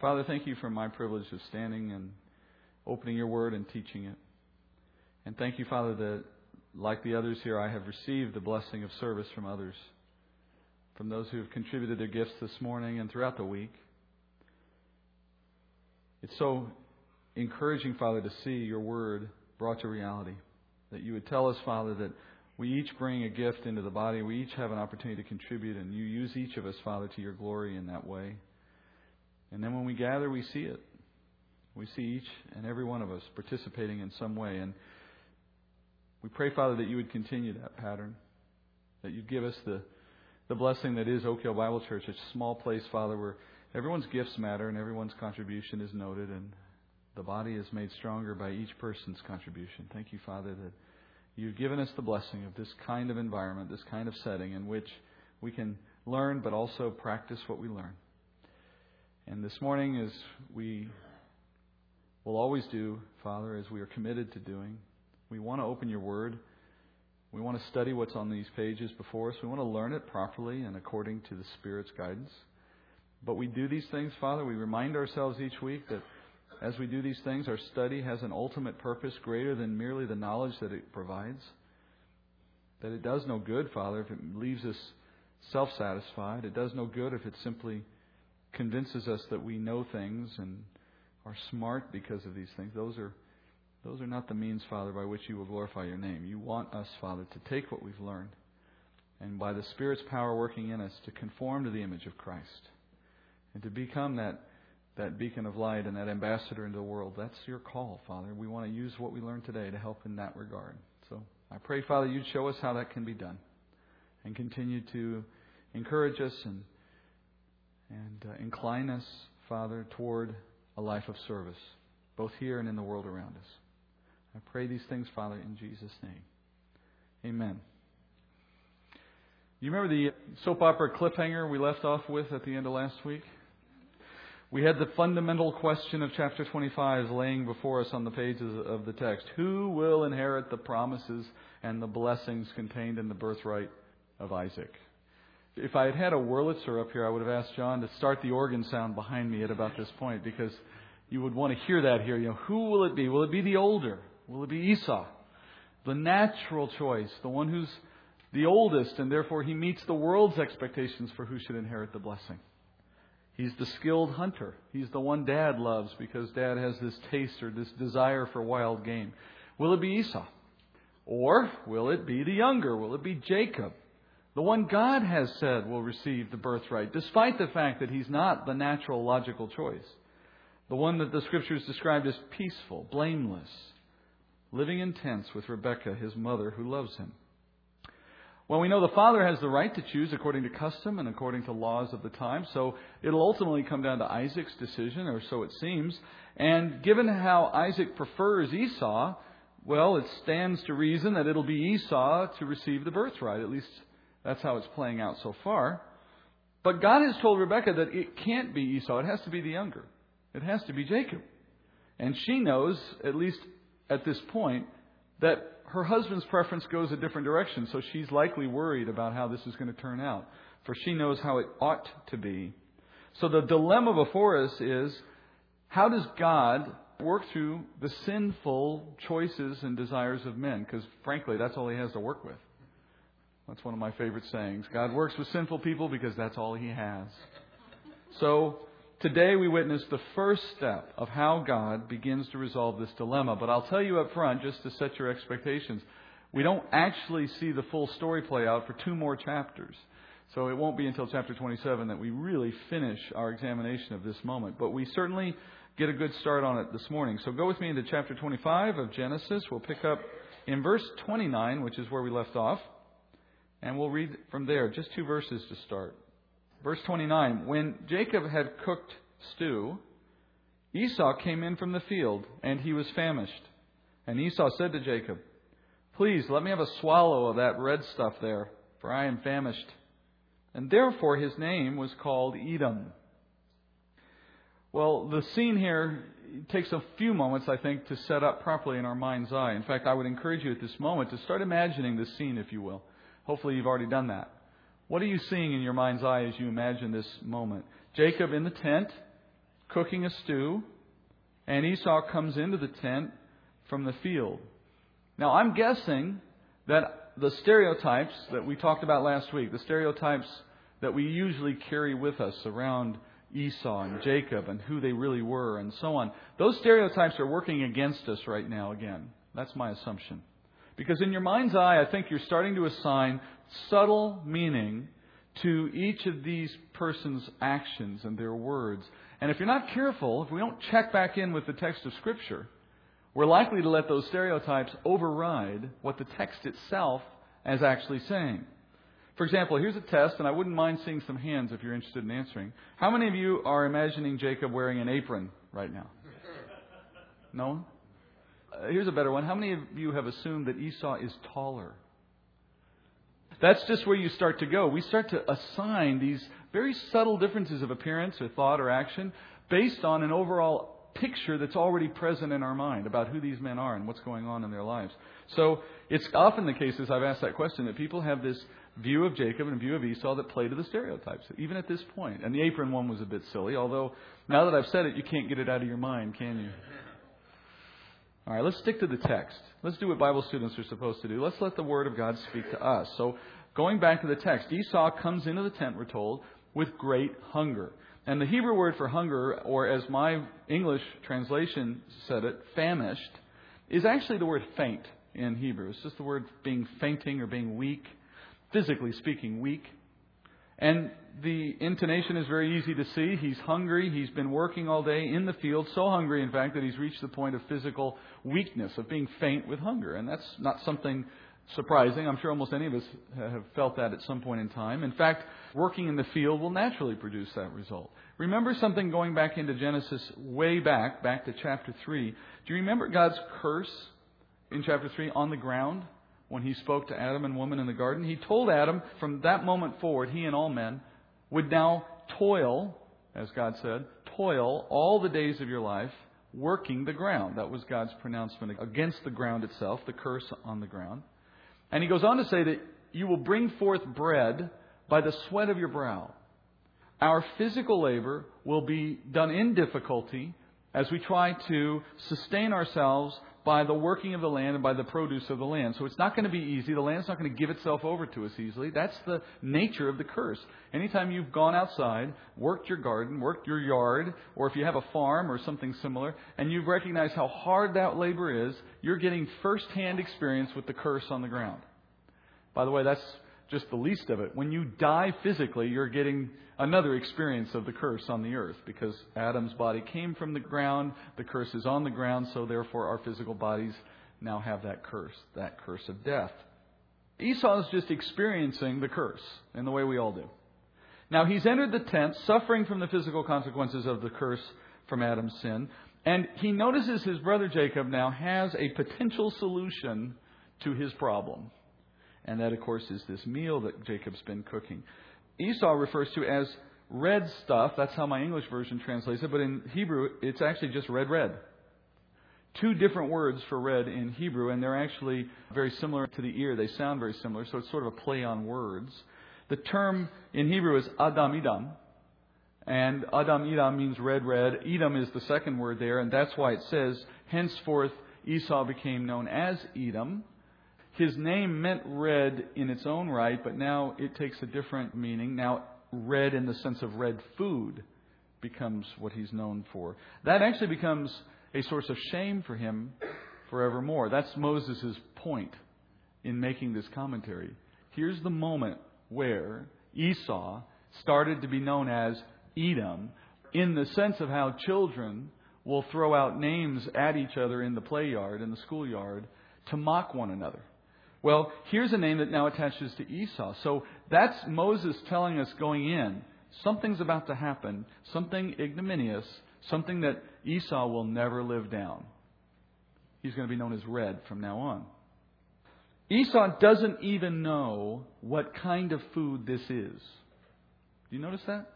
Father, thank you for my privilege of standing and opening your word and teaching it. And thank you, Father, that like the others here, I have received the blessing of service from others, from those who have contributed their gifts this morning and throughout the week. It's so encouraging, Father, to see your word brought to reality. That you would tell us, Father, that we each bring a gift into the body. We each have an opportunity to contribute, and you use each of us, Father, to your glory in that way. And then when we gather, we see it. We see each and every one of us participating in some way. And we pray, Father, that you would continue that pattern, that you'd give us the, the blessing that is Oak Hill Bible Church, a small place, Father, where everyone's gifts matter and everyone's contribution is noted, and the body is made stronger by each person's contribution. Thank you, Father, that you've given us the blessing of this kind of environment, this kind of setting in which we can learn but also practice what we learn. And this morning, as we will always do, Father, as we are committed to doing, we want to open your word. We want to study what's on these pages before us. We want to learn it properly and according to the Spirit's guidance. But we do these things, Father. We remind ourselves each week that as we do these things, our study has an ultimate purpose greater than merely the knowledge that it provides. That it does no good, Father, if it leaves us self satisfied. It does no good if it simply convinces us that we know things and are smart because of these things. Those are those are not the means, Father, by which you will glorify your name. You want us, Father, to take what we've learned and by the Spirit's power working in us to conform to the image of Christ and to become that, that beacon of light and that ambassador into the world. That's your call, Father. We want to use what we learned today to help in that regard. So I pray, Father, you'd show us how that can be done and continue to encourage us and, and uh, incline us, Father, toward a life of service, both here and in the world around us. I pray these things, Father, in Jesus' name. Amen. You remember the soap opera cliffhanger we left off with at the end of last week? We had the fundamental question of chapter 25 laying before us on the pages of the text. Who will inherit the promises and the blessings contained in the birthright of Isaac? If I had had a Wurlitzer up here, I would have asked John to start the organ sound behind me at about this point because you would want to hear that here. You know, who will it be? Will it be the older? Will it be Esau? The natural choice, the one who's the oldest, and therefore he meets the world's expectations for who should inherit the blessing. He's the skilled hunter. He's the one dad loves because dad has this taste or this desire for wild game. Will it be Esau? Or will it be the younger? Will it be Jacob? The one God has said will receive the birthright, despite the fact that he's not the natural logical choice. The one that the scriptures described as peaceful, blameless, living in tents with Rebekah, his mother, who loves him. Well, we know the father has the right to choose according to custom and according to laws of the time, so it'll ultimately come down to Isaac's decision, or so it seems. And given how Isaac prefers Esau, well, it stands to reason that it'll be Esau to receive the birthright. At least that's how it's playing out so far. But God has told Rebekah that it can't be Esau, it has to be the younger. It has to be Jacob. And she knows, at least at this point, that her husband's preference goes a different direction, so she's likely worried about how this is going to turn out, for she knows how it ought to be. So the dilemma before us is how does God work through the sinful choices and desires of men? Because frankly, that's all he has to work with. That's one of my favorite sayings. God works with sinful people because that's all he has. So Today we witness the first step of how God begins to resolve this dilemma. But I'll tell you up front, just to set your expectations, we don't actually see the full story play out for two more chapters. So it won't be until chapter 27 that we really finish our examination of this moment. But we certainly get a good start on it this morning. So go with me into chapter 25 of Genesis. We'll pick up in verse 29, which is where we left off. And we'll read from there, just two verses to start. Verse 29 When Jacob had cooked stew, Esau came in from the field, and he was famished. And Esau said to Jacob, Please let me have a swallow of that red stuff there, for I am famished. And therefore his name was called Edom. Well, the scene here takes a few moments, I think, to set up properly in our mind's eye. In fact, I would encourage you at this moment to start imagining this scene, if you will. Hopefully, you've already done that. What are you seeing in your mind's eye as you imagine this moment? Jacob in the tent, cooking a stew, and Esau comes into the tent from the field. Now, I'm guessing that the stereotypes that we talked about last week, the stereotypes that we usually carry with us around Esau and Jacob and who they really were and so on, those stereotypes are working against us right now again. That's my assumption. Because in your mind's eye, I think you're starting to assign subtle meaning to each of these persons' actions and their words. And if you're not careful, if we don't check back in with the text of Scripture, we're likely to let those stereotypes override what the text itself is actually saying. For example, here's a test, and I wouldn't mind seeing some hands if you're interested in answering. How many of you are imagining Jacob wearing an apron right now? No one? Uh, here's a better one. How many of you have assumed that Esau is taller? That's just where you start to go. We start to assign these very subtle differences of appearance or thought or action based on an overall picture that's already present in our mind about who these men are and what's going on in their lives. So it's often the case, as I've asked that question, that people have this view of Jacob and view of Esau that play to the stereotypes, even at this point. And the apron one was a bit silly, although now that I've said it, you can't get it out of your mind, can you? All right, let's stick to the text. Let's do what Bible students are supposed to do. Let's let the Word of God speak to us. So, going back to the text, Esau comes into the tent, we're told, with great hunger. And the Hebrew word for hunger, or as my English translation said it, famished, is actually the word faint in Hebrew. It's just the word being fainting or being weak, physically speaking, weak. And the intonation is very easy to see. He's hungry. He's been working all day in the field, so hungry, in fact, that he's reached the point of physical weakness, of being faint with hunger. And that's not something surprising. I'm sure almost any of us have felt that at some point in time. In fact, working in the field will naturally produce that result. Remember something going back into Genesis way back, back to chapter 3. Do you remember God's curse in chapter 3 on the ground? When he spoke to Adam and woman in the garden. He told Adam from that moment forward, he and all men would now toil, as God said, toil all the days of your life working the ground. That was God's pronouncement against the ground itself, the curse on the ground. And he goes on to say that you will bring forth bread by the sweat of your brow. Our physical labor will be done in difficulty as we try to sustain ourselves by the working of the land and by the produce of the land. So it's not going to be easy. The land's not going to give itself over to us easily. That's the nature of the curse. Anytime you've gone outside, worked your garden, worked your yard, or if you have a farm or something similar, and you've recognized how hard that labor is, you're getting first-hand experience with the curse on the ground. By the way, that's just the least of it. When you die physically, you're getting another experience of the curse on the earth because Adam's body came from the ground, the curse is on the ground, so therefore our physical bodies now have that curse, that curse of death. Esau is just experiencing the curse in the way we all do. Now he's entered the tent suffering from the physical consequences of the curse from Adam's sin, and he notices his brother Jacob now has a potential solution to his problem. And that, of course, is this meal that Jacob's been cooking. Esau refers to as red stuff. That's how my English version translates it. But in Hebrew, it's actually just red, red. Two different words for red in Hebrew, and they're actually very similar to the ear. They sound very similar, so it's sort of a play on words. The term in Hebrew is Adam Edom. And Adam Edom means red, red. Edom is the second word there, and that's why it says, henceforth Esau became known as Edom. His name meant red in its own right, but now it takes a different meaning. Now, red in the sense of red food becomes what he's known for. That actually becomes a source of shame for him forevermore. That's Moses' point in making this commentary. Here's the moment where Esau started to be known as Edom in the sense of how children will throw out names at each other in the play yard, in the schoolyard, to mock one another. Well, here's a name that now attaches to Esau. So that's Moses telling us going in something's about to happen, something ignominious, something that Esau will never live down. He's going to be known as Red from now on. Esau doesn't even know what kind of food this is. Do you notice that?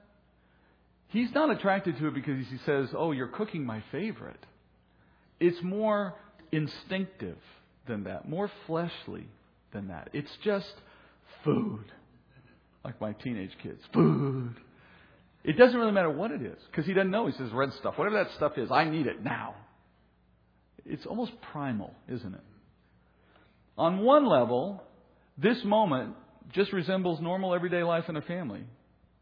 He's not attracted to it because he says, Oh, you're cooking my favorite. It's more instinctive than that, more fleshly than that. It's just food. Like my teenage kids. Food. It doesn't really matter what it is because he doesn't know. He says, red stuff, whatever that stuff is, I need it now. It's almost primal, isn't it? On one level, this moment just resembles normal everyday life in a family,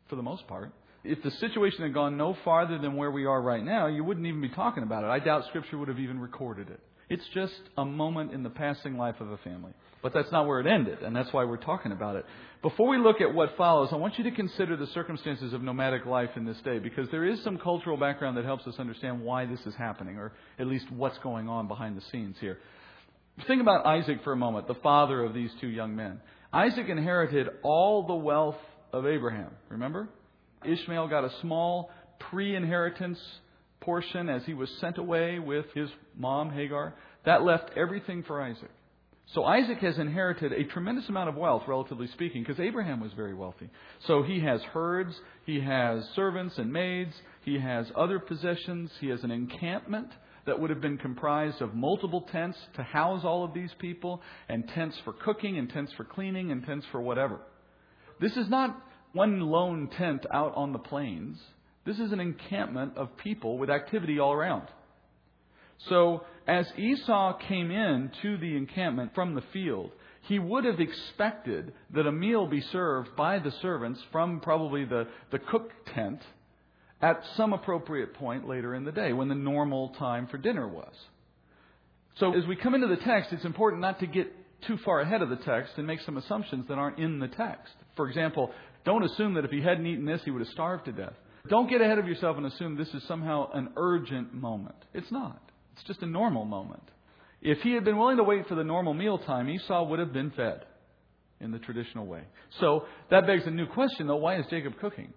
for the most part. If the situation had gone no farther than where we are right now, you wouldn't even be talking about it. I doubt Scripture would have even recorded it. It's just a moment in the passing life of a family. But that's not where it ended, and that's why we're talking about it. Before we look at what follows, I want you to consider the circumstances of nomadic life in this day, because there is some cultural background that helps us understand why this is happening, or at least what's going on behind the scenes here. Think about Isaac for a moment, the father of these two young men. Isaac inherited all the wealth of Abraham, remember? Ishmael got a small pre inheritance portion as he was sent away with his mom, Hagar. That left everything for Isaac. So Isaac has inherited a tremendous amount of wealth, relatively speaking, because Abraham was very wealthy. So he has herds, he has servants and maids, he has other possessions, he has an encampment that would have been comprised of multiple tents to house all of these people, and tents for cooking, and tents for cleaning, and tents for whatever. This is not one lone tent out on the plains. This is an encampment of people with activity all around. So, as Esau came in to the encampment from the field, he would have expected that a meal be served by the servants from probably the, the cook tent at some appropriate point later in the day when the normal time for dinner was. So, as we come into the text, it's important not to get too far ahead of the text and make some assumptions that aren't in the text. For example, don't assume that if he hadn't eaten this, he would have starved to death. Don't get ahead of yourself and assume this is somehow an urgent moment. It's not. It's just a normal moment. If he had been willing to wait for the normal meal time, Esau would have been fed in the traditional way. So that begs a new question, though. Why is Jacob cooking?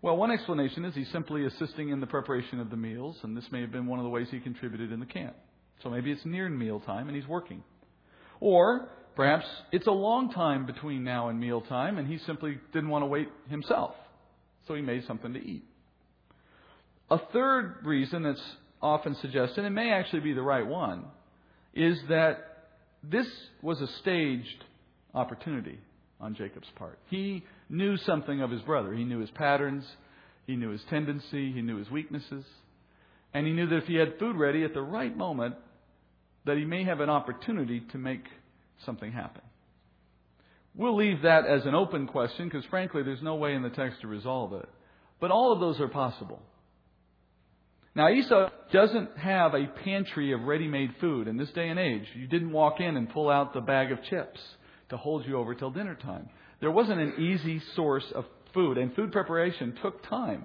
Well, one explanation is he's simply assisting in the preparation of the meals, and this may have been one of the ways he contributed in the camp. So maybe it's near mealtime and he's working. Or Perhaps it's a long time between now and mealtime, and he simply didn't want to wait himself. So he made something to eat. A third reason that's often suggested, and it may actually be the right one, is that this was a staged opportunity on Jacob's part. He knew something of his brother. He knew his patterns, he knew his tendency, he knew his weaknesses, and he knew that if he had food ready at the right moment, that he may have an opportunity to make something happen. We'll leave that as an open question because, frankly, there's no way in the text to resolve it. But all of those are possible. Now, Esau doesn't have a pantry of ready made food in this day and age. You didn't walk in and pull out the bag of chips to hold you over till dinner time. There wasn't an easy source of food, and food preparation took time.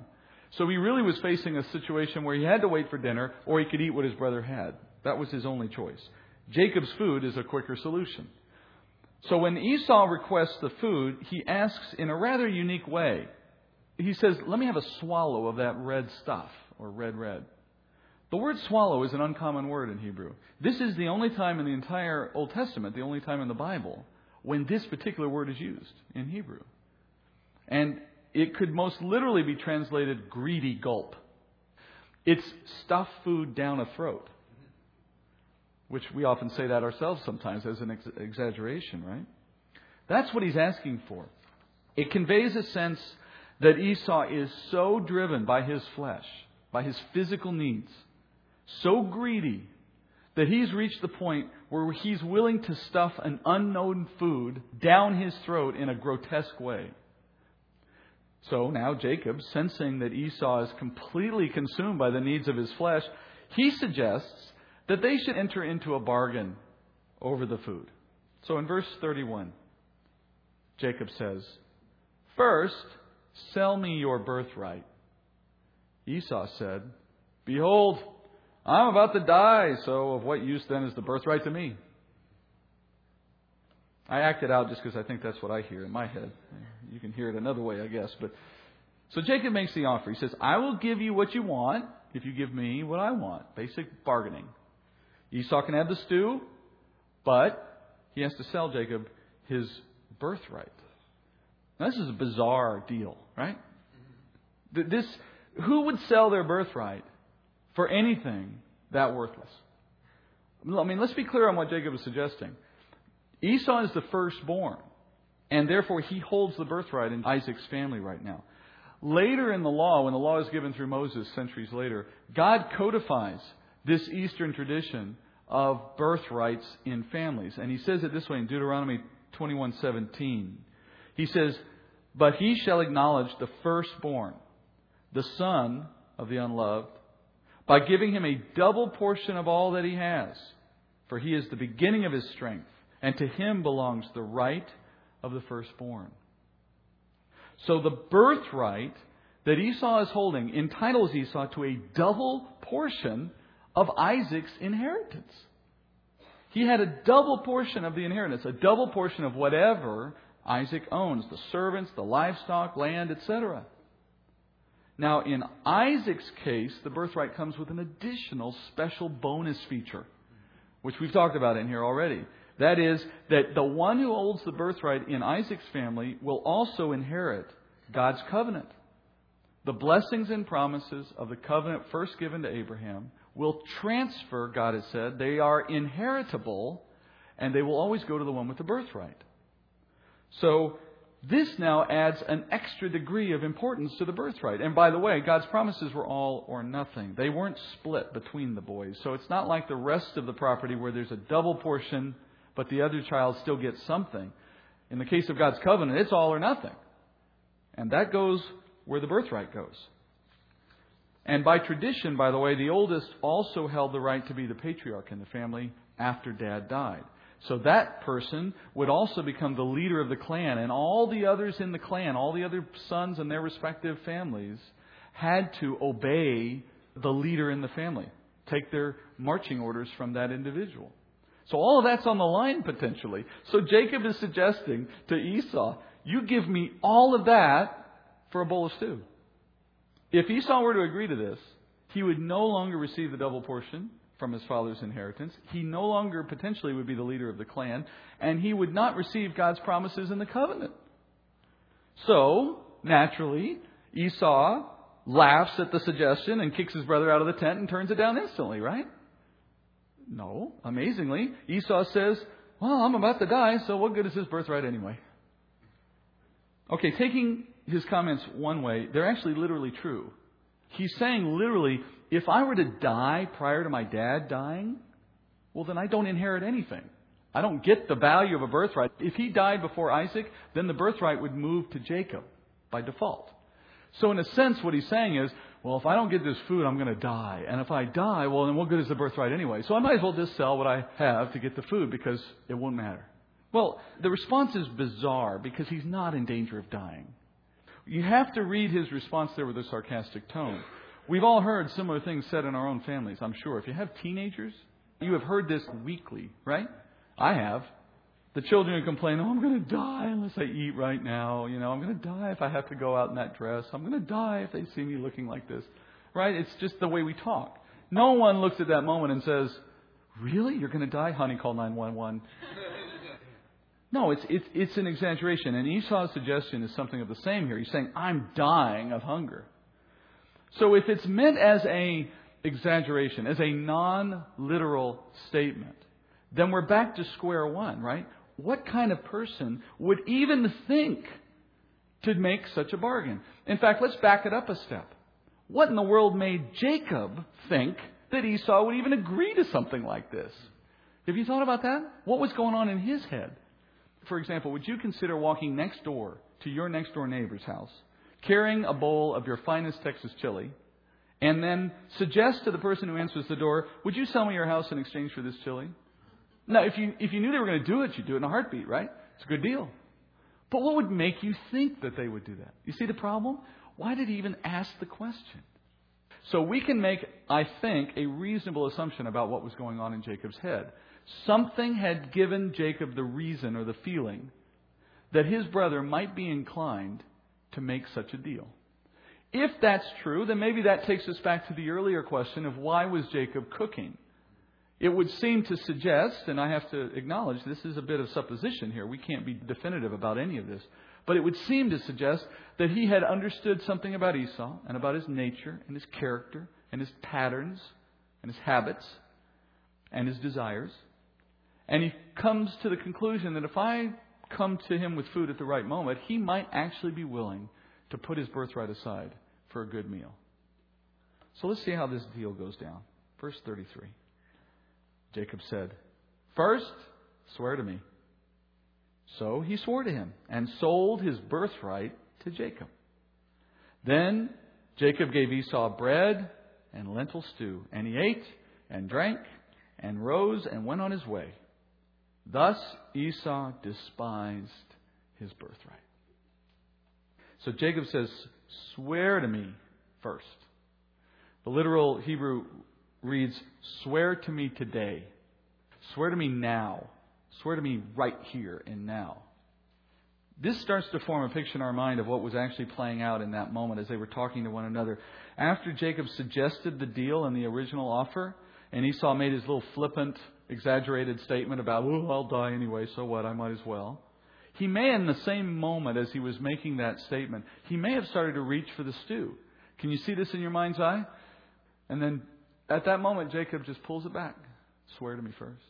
So he really was facing a situation where he had to wait for dinner or he could eat what his brother had. That was his only choice. Jacob's food is a quicker solution. So when Esau requests the food, he asks in a rather unique way. He says, Let me have a swallow of that red stuff, or red, red. The word swallow is an uncommon word in Hebrew. This is the only time in the entire Old Testament, the only time in the Bible, when this particular word is used in Hebrew. And it could most literally be translated greedy gulp. It's stuff food down a throat which we often say that ourselves sometimes as an ex- exaggeration, right? That's what he's asking for. It conveys a sense that Esau is so driven by his flesh, by his physical needs, so greedy that he's reached the point where he's willing to stuff an unknown food down his throat in a grotesque way. So now Jacob, sensing that Esau is completely consumed by the needs of his flesh, he suggests that they should enter into a bargain over the food. So in verse 31, Jacob says, First, sell me your birthright. Esau said, Behold, I'm about to die, so of what use then is the birthright to me? I act it out just because I think that's what I hear in my head. You can hear it another way, I guess. But so Jacob makes the offer. He says, "I will give you what you want if you give me what I want." Basic bargaining. Esau can have the stew, but he has to sell Jacob his birthright. Now, this is a bizarre deal, right? This, who would sell their birthright for anything that worthless? I mean, let's be clear on what Jacob is suggesting. Esau is the firstborn, and therefore he holds the birthright in Isaac's family right now. later in the law, when the law is given through Moses centuries later, God codifies this Eastern tradition of birthrights in families. And he says it this way in Deuteronomy 21:17. He says, "But he shall acknowledge the firstborn, the son of the unloved, by giving him a double portion of all that he has, for he is the beginning of his strength, and to him belongs the right of the firstborn." So the birthright that Esau is holding entitles Esau to a double portion of Isaac's inheritance. He had a double portion of the inheritance, a double portion of whatever Isaac owns the servants, the livestock, land, etc. Now, in Isaac's case, the birthright comes with an additional special bonus feature, which we've talked about in here already. That is, that the one who holds the birthright in Isaac's family will also inherit God's covenant. The blessings and promises of the covenant first given to Abraham will transfer, God has said. They are inheritable, and they will always go to the one with the birthright. So, this now adds an extra degree of importance to the birthright. And by the way, God's promises were all or nothing. They weren't split between the boys. So it's not like the rest of the property where there's a double portion, but the other child still gets something. In the case of God's covenant, it's all or nothing. And that goes where the birthright goes. And by tradition, by the way, the oldest also held the right to be the patriarch in the family after dad died. So that person would also become the leader of the clan, and all the others in the clan, all the other sons and their respective families, had to obey the leader in the family, take their marching orders from that individual. So all of that's on the line potentially. So Jacob is suggesting to Esau, you give me all of that for a bowl of stew. If Esau were to agree to this, he would no longer receive the double portion from his father's inheritance. He no longer potentially would be the leader of the clan, and he would not receive God's promises in the covenant. So, naturally, Esau laughs at the suggestion and kicks his brother out of the tent and turns it down instantly, right? No. Amazingly, Esau says, Well, I'm about to die, so what good is his birthright anyway? Okay, taking his comments one way, they're actually literally true. He's saying literally, if I were to die prior to my dad dying, well, then I don't inherit anything. I don't get the value of a birthright. If he died before Isaac, then the birthright would move to Jacob by default. So, in a sense, what he's saying is, well, if I don't get this food, I'm going to die. And if I die, well, then what good is the birthright anyway? So I might as well just sell what I have to get the food because it won't matter. Well, the response is bizarre because he's not in danger of dying. You have to read his response there with a sarcastic tone. We've all heard similar things said in our own families, I'm sure. If you have teenagers, you have heard this weekly, right? I have. The children who complain, oh, I'm going to die unless I eat right now. You know, I'm going to die if I have to go out in that dress. I'm going to die if they see me looking like this. Right? It's just the way we talk. No one looks at that moment and says, Really? You're going to die? Honey, call 911. No, it's, it's, it's an exaggeration. And Esau's suggestion is something of the same here. He's saying, I'm dying of hunger. So if it's meant as a exaggeration, as a non-literal statement, then we're back to square one, right? What kind of person would even think to make such a bargain? In fact, let's back it up a step. What in the world made Jacob think that Esau would even agree to something like this? Have you thought about that? What was going on in his head? For example, would you consider walking next door to your next door neighbor's house, carrying a bowl of your finest Texas chili, and then suggest to the person who answers the door, Would you sell me your house in exchange for this chili? Now, if you, if you knew they were going to do it, you'd do it in a heartbeat, right? It's a good deal. But what would make you think that they would do that? You see the problem? Why did he even ask the question? So we can make, I think, a reasonable assumption about what was going on in Jacob's head. Something had given Jacob the reason or the feeling that his brother might be inclined to make such a deal. If that's true, then maybe that takes us back to the earlier question of why was Jacob cooking? It would seem to suggest, and I have to acknowledge this is a bit of supposition here. We can't be definitive about any of this. But it would seem to suggest that he had understood something about Esau and about his nature and his character and his patterns and his habits and his desires. And he comes to the conclusion that if I come to him with food at the right moment, he might actually be willing to put his birthright aside for a good meal. So let's see how this deal goes down. Verse 33. Jacob said, First, swear to me. So he swore to him and sold his birthright to Jacob. Then Jacob gave Esau bread and lentil stew, and he ate and drank and rose and went on his way. Thus Esau despised his birthright. So Jacob says, Swear to me first. The literal Hebrew reads, Swear to me today. Swear to me now. Swear to me right here and now. This starts to form a picture in our mind of what was actually playing out in that moment as they were talking to one another. After Jacob suggested the deal and the original offer, and Esau made his little flippant, exaggerated statement about, oh, I'll die anyway, so what, I might as well. He may, in the same moment as he was making that statement, he may have started to reach for the stew. Can you see this in your mind's eye? And then at that moment, Jacob just pulls it back. Swear to me first.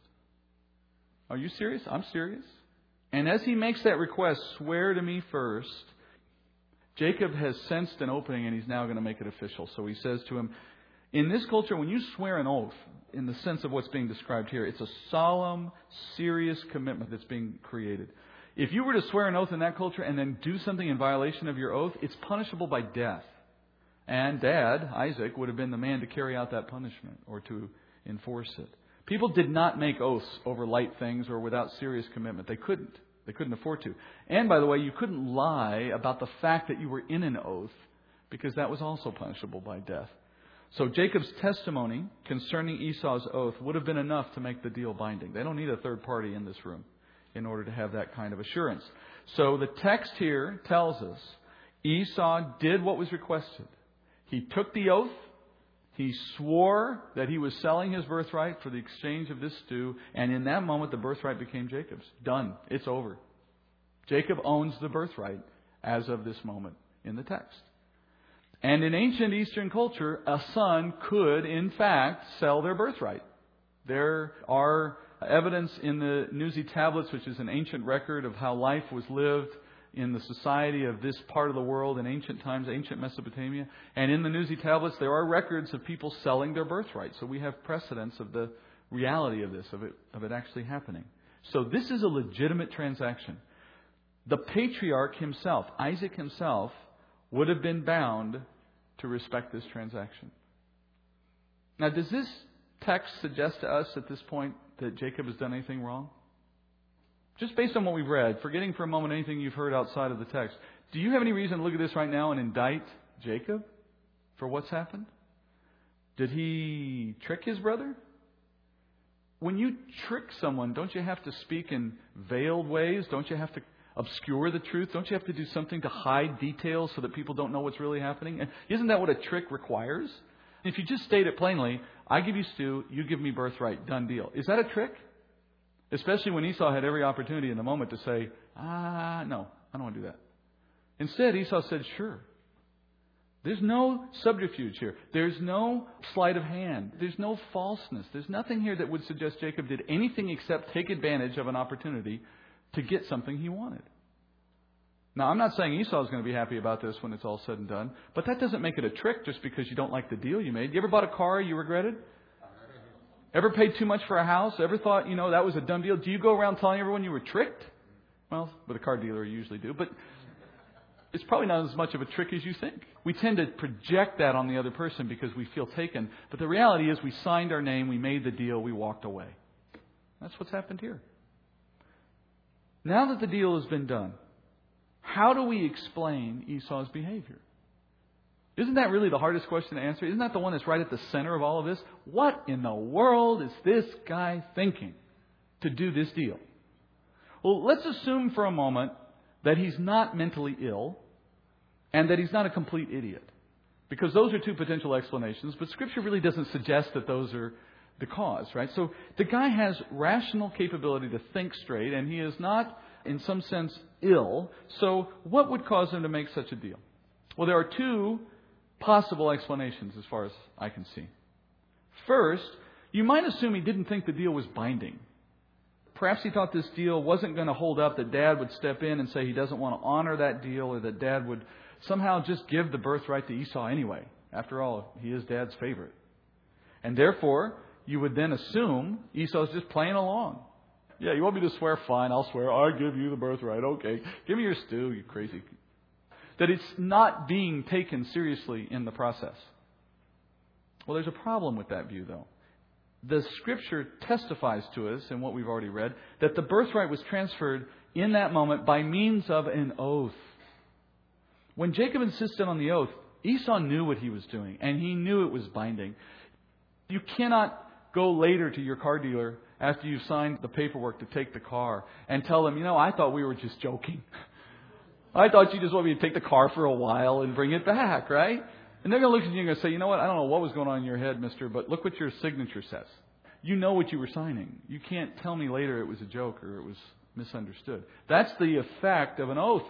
Are you serious? I'm serious. And as he makes that request, swear to me first, Jacob has sensed an opening and he's now going to make it official. So he says to him, In this culture, when you swear an oath, in the sense of what's being described here, it's a solemn, serious commitment that's being created. If you were to swear an oath in that culture and then do something in violation of your oath, it's punishable by death. And dad, Isaac, would have been the man to carry out that punishment or to enforce it. People did not make oaths over light things or without serious commitment. They couldn't. They couldn't afford to. And by the way, you couldn't lie about the fact that you were in an oath because that was also punishable by death. So Jacob's testimony concerning Esau's oath would have been enough to make the deal binding. They don't need a third party in this room in order to have that kind of assurance. So the text here tells us Esau did what was requested. He took the oath. He swore that he was selling his birthright for the exchange of this stew, and in that moment the birthright became Jacob's. Done. It's over. Jacob owns the birthright as of this moment in the text. And in ancient Eastern culture, a son could, in fact, sell their birthright. There are evidence in the Nuzi tablets, which is an ancient record of how life was lived in the society of this part of the world in ancient times, ancient Mesopotamia. And in the Nuzi tablets, there are records of people selling their birthright. So we have precedence of the reality of this, of it, of it actually happening. So this is a legitimate transaction. The patriarch himself, Isaac himself, would have been bound to respect this transaction. Now, does this text suggest to us at this point that Jacob has done anything wrong? Just based on what we've read, forgetting for a moment anything you've heard outside of the text, do you have any reason to look at this right now and indict Jacob for what's happened? Did he trick his brother? When you trick someone, don't you have to speak in veiled ways? Don't you have to obscure the truth? Don't you have to do something to hide details so that people don't know what's really happening? And isn't that what a trick requires? If you just state it plainly, I give you stew, you give me birthright, done deal. Is that a trick? Especially when Esau had every opportunity in the moment to say, ah, no, I don't want to do that. Instead, Esau said, sure. There's no subterfuge here. There's no sleight of hand. There's no falseness. There's nothing here that would suggest Jacob did anything except take advantage of an opportunity to get something he wanted. Now, I'm not saying Esau is going to be happy about this when it's all said and done, but that doesn't make it a trick just because you don't like the deal you made. You ever bought a car you regretted? Ever paid too much for a house? Ever thought, you know, that was a dumb deal? Do you go around telling everyone you were tricked? Well, with a car dealer, you usually do, but it's probably not as much of a trick as you think. We tend to project that on the other person because we feel taken, but the reality is we signed our name, we made the deal, we walked away. That's what's happened here. Now that the deal has been done, how do we explain Esau's behavior? Isn't that really the hardest question to answer? Isn't that the one that's right at the center of all of this? What in the world is this guy thinking to do this deal? Well, let's assume for a moment that he's not mentally ill and that he's not a complete idiot. Because those are two potential explanations, but Scripture really doesn't suggest that those are the cause, right? So the guy has rational capability to think straight, and he is not, in some sense, ill. So what would cause him to make such a deal? Well, there are two possible explanations as far as I can see. First, you might assume he didn't think the deal was binding. Perhaps he thought this deal wasn't going to hold up, that dad would step in and say he doesn't want to honor that deal, or that dad would somehow just give the birthright to Esau anyway. After all, he is dad's favorite. And therefore, you would then assume Esau's just playing along. Yeah, you want me to swear? Fine, I'll swear. I give you the birthright. Okay. Give me your stew, you crazy. That it's not being taken seriously in the process. Well, there's a problem with that view, though. The scripture testifies to us, in what we've already read, that the birthright was transferred in that moment by means of an oath. When Jacob insisted on the oath, Esau knew what he was doing, and he knew it was binding. You cannot go later to your car dealer after you've signed the paperwork to take the car and tell them, you know, I thought we were just joking. I thought you just wanted me to take the car for a while and bring it back, right? And they're going to look at you and going to say, you know what, I don't know what was going on in your head, mister, but look what your signature says. You know what you were signing. You can't tell me later it was a joke or it was misunderstood. That's the effect of an oath.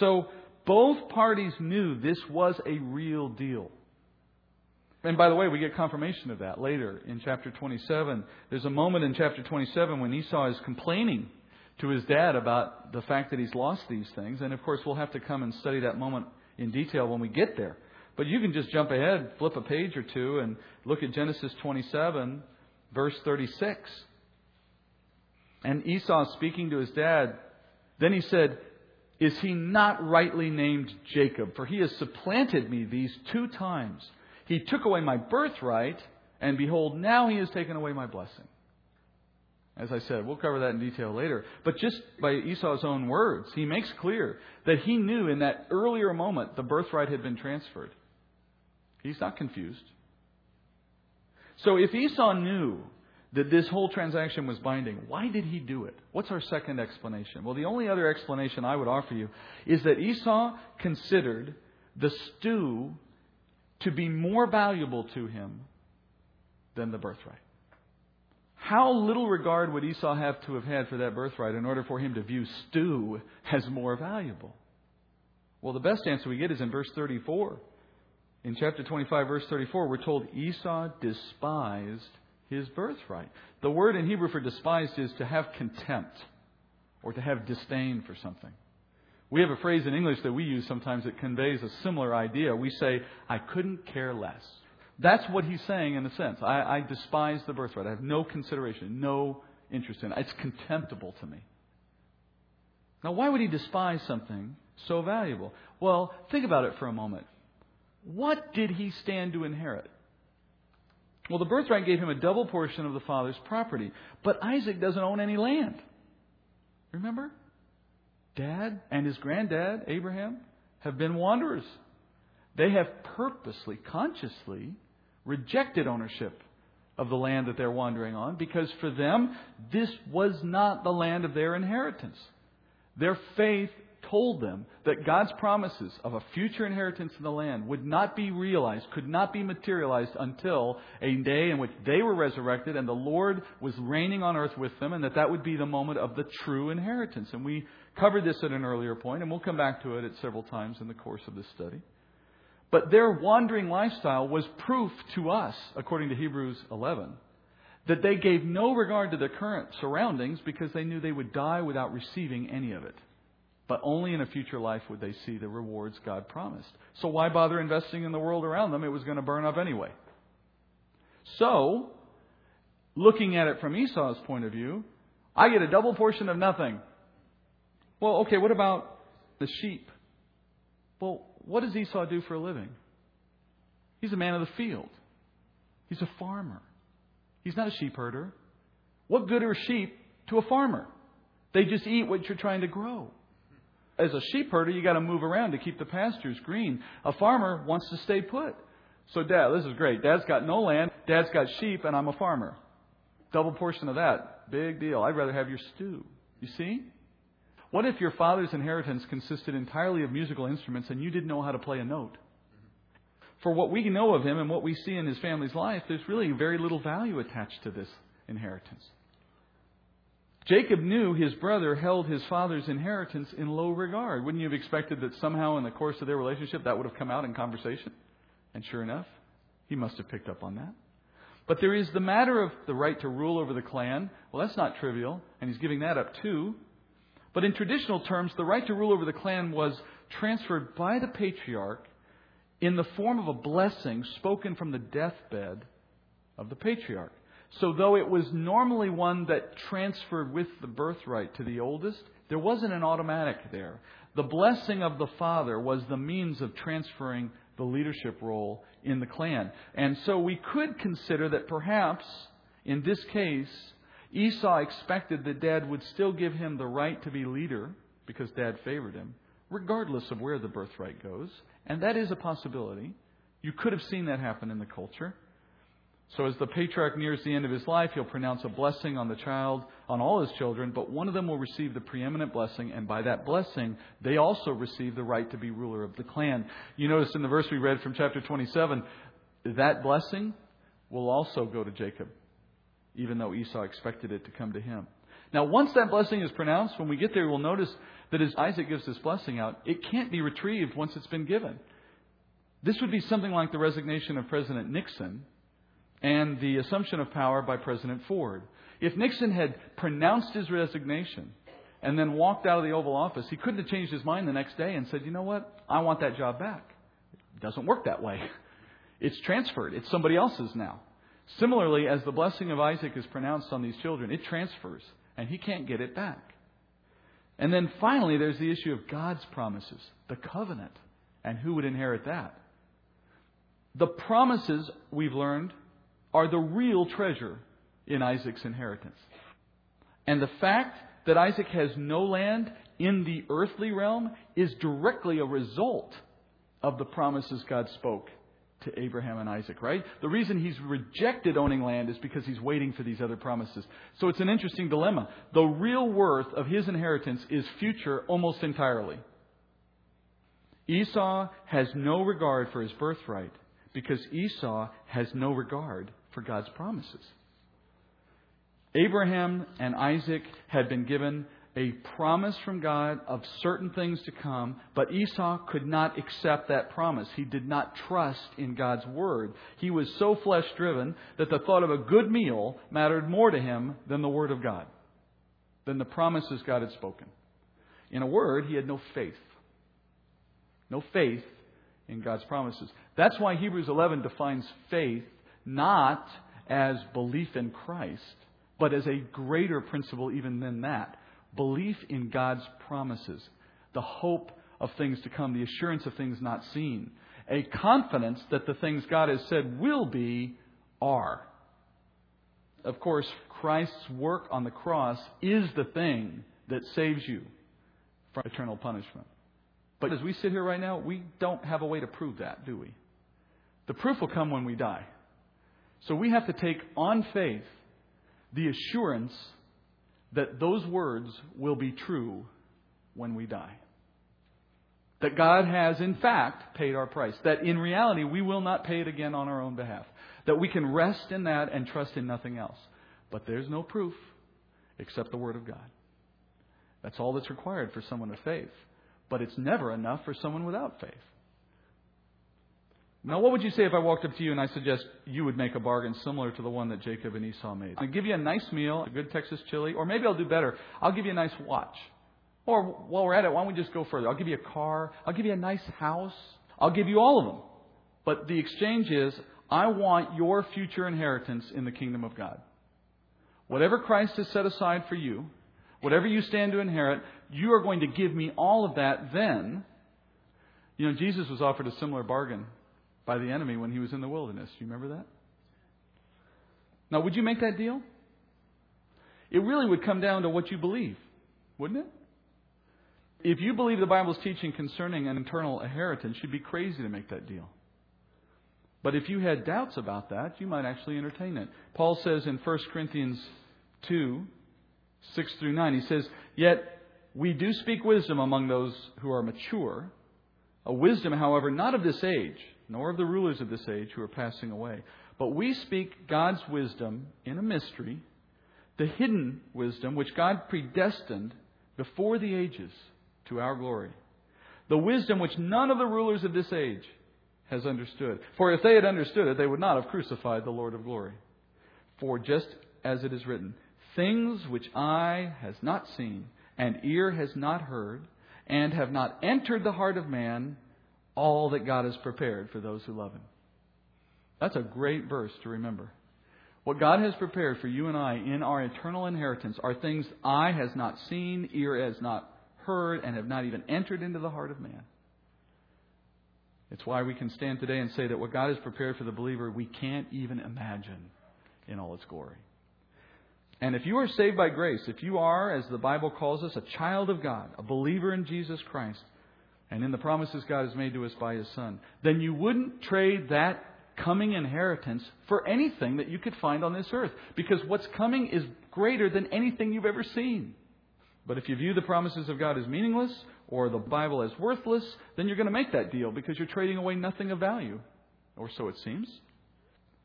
So both parties knew this was a real deal. And by the way, we get confirmation of that later in chapter 27. There's a moment in chapter 27 when Esau is complaining to his dad about the fact that he's lost these things. And of course, we'll have to come and study that moment in detail when we get there. But you can just jump ahead, flip a page or two, and look at Genesis 27, verse 36. And Esau speaking to his dad, then he said, Is he not rightly named Jacob? For he has supplanted me these two times. He took away my birthright, and behold, now he has taken away my blessing. As I said, we'll cover that in detail later. But just by Esau's own words, he makes clear that he knew in that earlier moment the birthright had been transferred. He's not confused. So if Esau knew that this whole transaction was binding, why did he do it? What's our second explanation? Well, the only other explanation I would offer you is that Esau considered the stew to be more valuable to him than the birthright. How little regard would Esau have to have had for that birthright in order for him to view stew as more valuable? Well, the best answer we get is in verse 34. In chapter 25, verse 34, we're told Esau despised his birthright. The word in Hebrew for despised is to have contempt or to have disdain for something. We have a phrase in English that we use sometimes that conveys a similar idea. We say, I couldn't care less. That's what he's saying in a sense. I, I despise the birthright. I have no consideration, no interest in it. It's contemptible to me. Now, why would he despise something so valuable? Well, think about it for a moment. What did he stand to inherit? Well, the birthright gave him a double portion of the father's property, but Isaac doesn't own any land. Remember? Dad and his granddad, Abraham, have been wanderers. They have purposely, consciously rejected ownership of the land that they're wandering on because for them, this was not the land of their inheritance. Their faith told them that God's promises of a future inheritance in the land would not be realized, could not be materialized until a day in which they were resurrected and the Lord was reigning on earth with them, and that that would be the moment of the true inheritance. And we covered this at an earlier point, and we'll come back to it at several times in the course of this study. But their wandering lifestyle was proof to us, according to Hebrews 11, that they gave no regard to their current surroundings because they knew they would die without receiving any of it. But only in a future life would they see the rewards God promised. So why bother investing in the world around them? It was going to burn up anyway. So, looking at it from Esau's point of view, I get a double portion of nothing. Well, okay, what about the sheep? Well, what does Esau do for a living? He's a man of the field. He's a farmer. He's not a sheep herder. What good are sheep to a farmer? They just eat what you're trying to grow. As a sheep herder, you got to move around to keep the pastures green. A farmer wants to stay put. So, Dad, this is great. Dad's got no land. Dad's got sheep, and I'm a farmer. Double portion of that. Big deal. I'd rather have your stew. You see? What if your father's inheritance consisted entirely of musical instruments and you didn't know how to play a note? For what we know of him and what we see in his family's life, there's really very little value attached to this inheritance. Jacob knew his brother held his father's inheritance in low regard. Wouldn't you have expected that somehow in the course of their relationship that would have come out in conversation? And sure enough, he must have picked up on that. But there is the matter of the right to rule over the clan. Well, that's not trivial, and he's giving that up too. But in traditional terms, the right to rule over the clan was transferred by the patriarch in the form of a blessing spoken from the deathbed of the patriarch. So, though it was normally one that transferred with the birthright to the oldest, there wasn't an automatic there. The blessing of the father was the means of transferring the leadership role in the clan. And so we could consider that perhaps, in this case, Esau expected that dad would still give him the right to be leader because dad favored him, regardless of where the birthright goes. And that is a possibility. You could have seen that happen in the culture. So as the patriarch nears the end of his life, he'll pronounce a blessing on the child, on all his children, but one of them will receive the preeminent blessing, and by that blessing, they also receive the right to be ruler of the clan. You notice in the verse we read from chapter 27, that blessing will also go to Jacob, even though Esau expected it to come to him. Now, once that blessing is pronounced, when we get there, we'll notice that as Isaac gives this blessing out, it can't be retrieved once it's been given. This would be something like the resignation of President Nixon and the assumption of power by President Ford. If Nixon had pronounced his resignation and then walked out of the Oval Office, he couldn't have changed his mind the next day and said, you know what, I want that job back. It doesn't work that way. It's transferred, it's somebody else's now. Similarly, as the blessing of Isaac is pronounced on these children, it transfers, and he can't get it back. And then finally, there's the issue of God's promises, the covenant, and who would inherit that. The promises, we've learned, are the real treasure in Isaac's inheritance. And the fact that Isaac has no land in the earthly realm is directly a result of the promises God spoke to Abraham and Isaac, right? The reason he's rejected owning land is because he's waiting for these other promises. So it's an interesting dilemma. The real worth of his inheritance is future almost entirely. Esau has no regard for his birthright because Esau has no regard for God's promises. Abraham and Isaac had been given a promise from God of certain things to come, but Esau could not accept that promise. He did not trust in God's word. He was so flesh driven that the thought of a good meal mattered more to him than the word of God, than the promises God had spoken. In a word, he had no faith. No faith in God's promises. That's why Hebrews 11 defines faith not as belief in Christ, but as a greater principle even than that. Belief in God's promises, the hope of things to come, the assurance of things not seen, a confidence that the things God has said will be are. Of course, Christ's work on the cross is the thing that saves you from eternal punishment. But as we sit here right now, we don't have a way to prove that, do we? The proof will come when we die. So we have to take on faith the assurance that those words will be true when we die. That God has, in fact, paid our price. That in reality, we will not pay it again on our own behalf. That we can rest in that and trust in nothing else. But there's no proof except the Word of God. That's all that's required for someone of faith. But it's never enough for someone without faith. Now, what would you say if I walked up to you and I suggest you would make a bargain similar to the one that Jacob and Esau made? I'll give you a nice meal, a good Texas chili, or maybe I'll do better. I'll give you a nice watch. Or while we're at it, why don't we just go further? I'll give you a car. I'll give you a nice house. I'll give you all of them. But the exchange is, I want your future inheritance in the kingdom of God. Whatever Christ has set aside for you, whatever you stand to inherit, you are going to give me all of that then. You know, Jesus was offered a similar bargain by the enemy when he was in the wilderness. You remember that? Now, would you make that deal? It really would come down to what you believe, wouldn't it? If you believe the Bible's teaching concerning an eternal inheritance, you'd be crazy to make that deal. But if you had doubts about that, you might actually entertain it. Paul says in 1 Corinthians 2, 6 through 9, he says, Yet we do speak wisdom among those who are mature, a wisdom, however, not of this age nor of the rulers of this age who are passing away. But we speak God's wisdom in a mystery, the hidden wisdom which God predestined before the ages to our glory. The wisdom which none of the rulers of this age has understood. For if they had understood it, they would not have crucified the Lord of glory. For just as it is written, things which eye has not seen, and ear has not heard, and have not entered the heart of man all that God has prepared for those who love him. That's a great verse to remember. What God has prepared for you and I in our eternal inheritance are things eye has not seen, ear has not heard, and have not even entered into the heart of man. It's why we can stand today and say that what God has prepared for the believer, we can't even imagine in all its glory. And if you are saved by grace, if you are, as the Bible calls us, a child of God, a believer in Jesus Christ, and in the promises God has made to us by His Son, then you wouldn't trade that coming inheritance for anything that you could find on this earth. Because what's coming is greater than anything you've ever seen. But if you view the promises of God as meaningless or the Bible as worthless, then you're going to make that deal because you're trading away nothing of value. Or so it seems.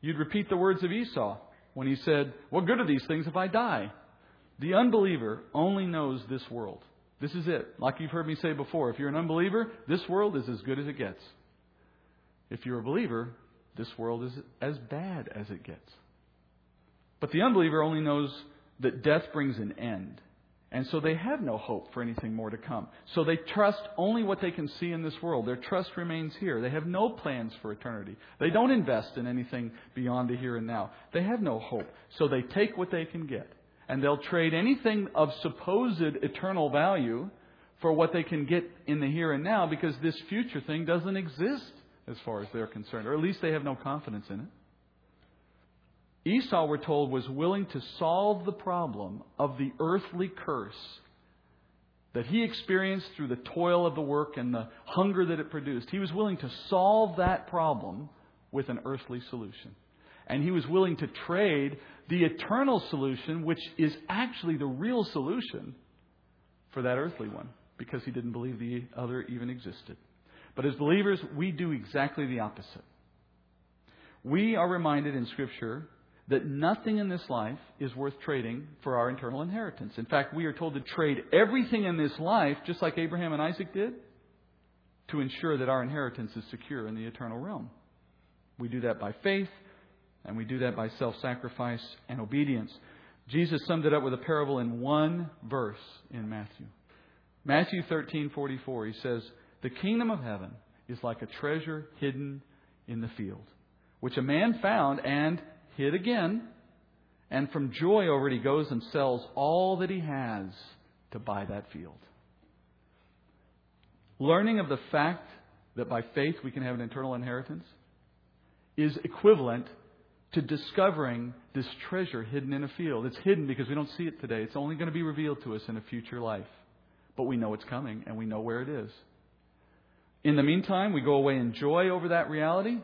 You'd repeat the words of Esau when he said, What good are these things if I die? The unbeliever only knows this world. This is it. Like you've heard me say before, if you're an unbeliever, this world is as good as it gets. If you're a believer, this world is as bad as it gets. But the unbeliever only knows that death brings an end. And so they have no hope for anything more to come. So they trust only what they can see in this world. Their trust remains here. They have no plans for eternity. They don't invest in anything beyond the here and now. They have no hope. So they take what they can get. And they'll trade anything of supposed eternal value for what they can get in the here and now because this future thing doesn't exist as far as they're concerned, or at least they have no confidence in it. Esau, we're told, was willing to solve the problem of the earthly curse that he experienced through the toil of the work and the hunger that it produced. He was willing to solve that problem with an earthly solution. And he was willing to trade the eternal solution, which is actually the real solution, for that earthly one, because he didn't believe the other even existed. But as believers, we do exactly the opposite. We are reminded in Scripture that nothing in this life is worth trading for our eternal inheritance. In fact, we are told to trade everything in this life, just like Abraham and Isaac did, to ensure that our inheritance is secure in the eternal realm. We do that by faith, and we do that by self sacrifice and obedience. Jesus summed it up with a parable in one verse in Matthew. Matthew 13:44 he says, the kingdom of heaven is like a treasure hidden in the field, which a man found and hid again, and from joy over it he goes and sells all that he has to buy that field. Learning of the fact that by faith we can have an eternal inheritance is equivalent to discovering this treasure hidden in a field. It's hidden because we don't see it today. It's only going to be revealed to us in a future life. But we know it's coming and we know where it is. In the meantime, we go away in joy over that reality,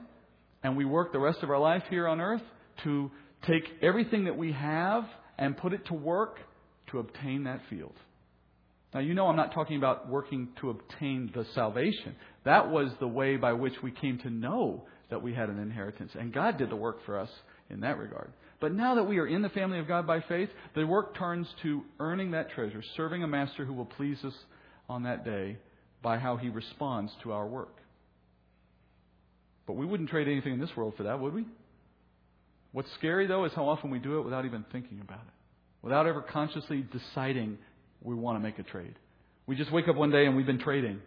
and we work the rest of our life here on earth to take everything that we have and put it to work to obtain that field. Now, you know, I'm not talking about working to obtain the salvation. That was the way by which we came to know that we had an inheritance. And God did the work for us in that regard. But now that we are in the family of God by faith, the work turns to earning that treasure, serving a master who will please us on that day by how he responds to our work. But we wouldn't trade anything in this world for that, would we? What's scary, though, is how often we do it without even thinking about it, without ever consciously deciding we want to make a trade. We just wake up one day and we've been trading.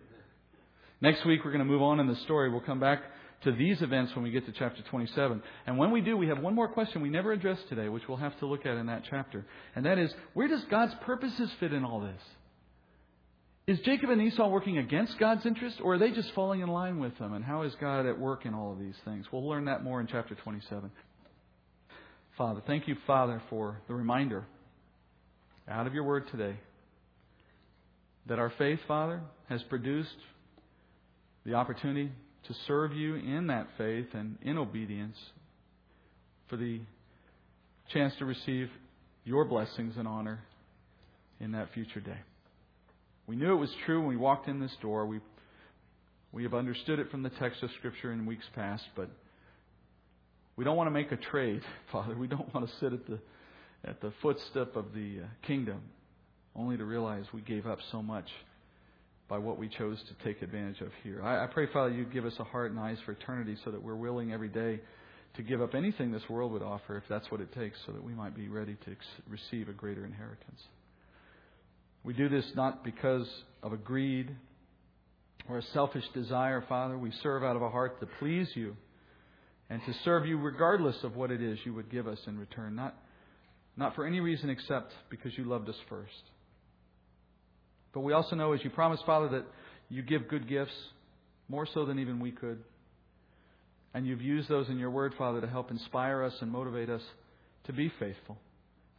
Next week, we're going to move on in the story. We'll come back to these events when we get to chapter 27. And when we do, we have one more question we never addressed today, which we'll have to look at in that chapter. And that is, where does God's purposes fit in all this? Is Jacob and Esau working against God's interest, or are they just falling in line with them? And how is God at work in all of these things? We'll learn that more in chapter 27. Father, thank you, Father, for the reminder out of your word today that our faith, Father, has produced the opportunity to serve you in that faith and in obedience for the chance to receive your blessings and honor in that future day. We knew it was true when we walked in this door. We, we have understood it from the text of Scripture in weeks past, but we don't want to make a trade, Father. We don't want to sit at the, at the footstep of the uh, kingdom only to realize we gave up so much by what we chose to take advantage of here. I, I pray, Father, you give us a heart and eyes for eternity so that we're willing every day to give up anything this world would offer if that's what it takes so that we might be ready to ex- receive a greater inheritance. We do this not because of a greed or a selfish desire, Father. We serve out of a heart to please you and to serve you regardless of what it is you would give us in return, not, not for any reason except because you loved us first. But we also know, as you promised, Father, that you give good gifts, more so than even we could. And you've used those in your word, Father, to help inspire us and motivate us to be faithful,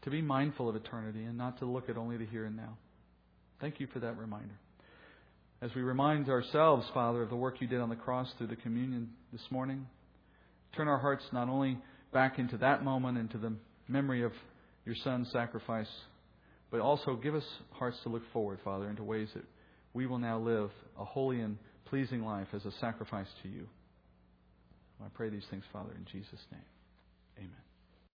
to be mindful of eternity, and not to look at only the here and now. Thank you for that reminder. As we remind ourselves, Father, of the work you did on the cross through the communion this morning, turn our hearts not only back into that moment, into the memory of your Son's sacrifice, but also give us hearts to look forward, Father, into ways that we will now live a holy and pleasing life as a sacrifice to you. I pray these things, Father, in Jesus' name. Amen.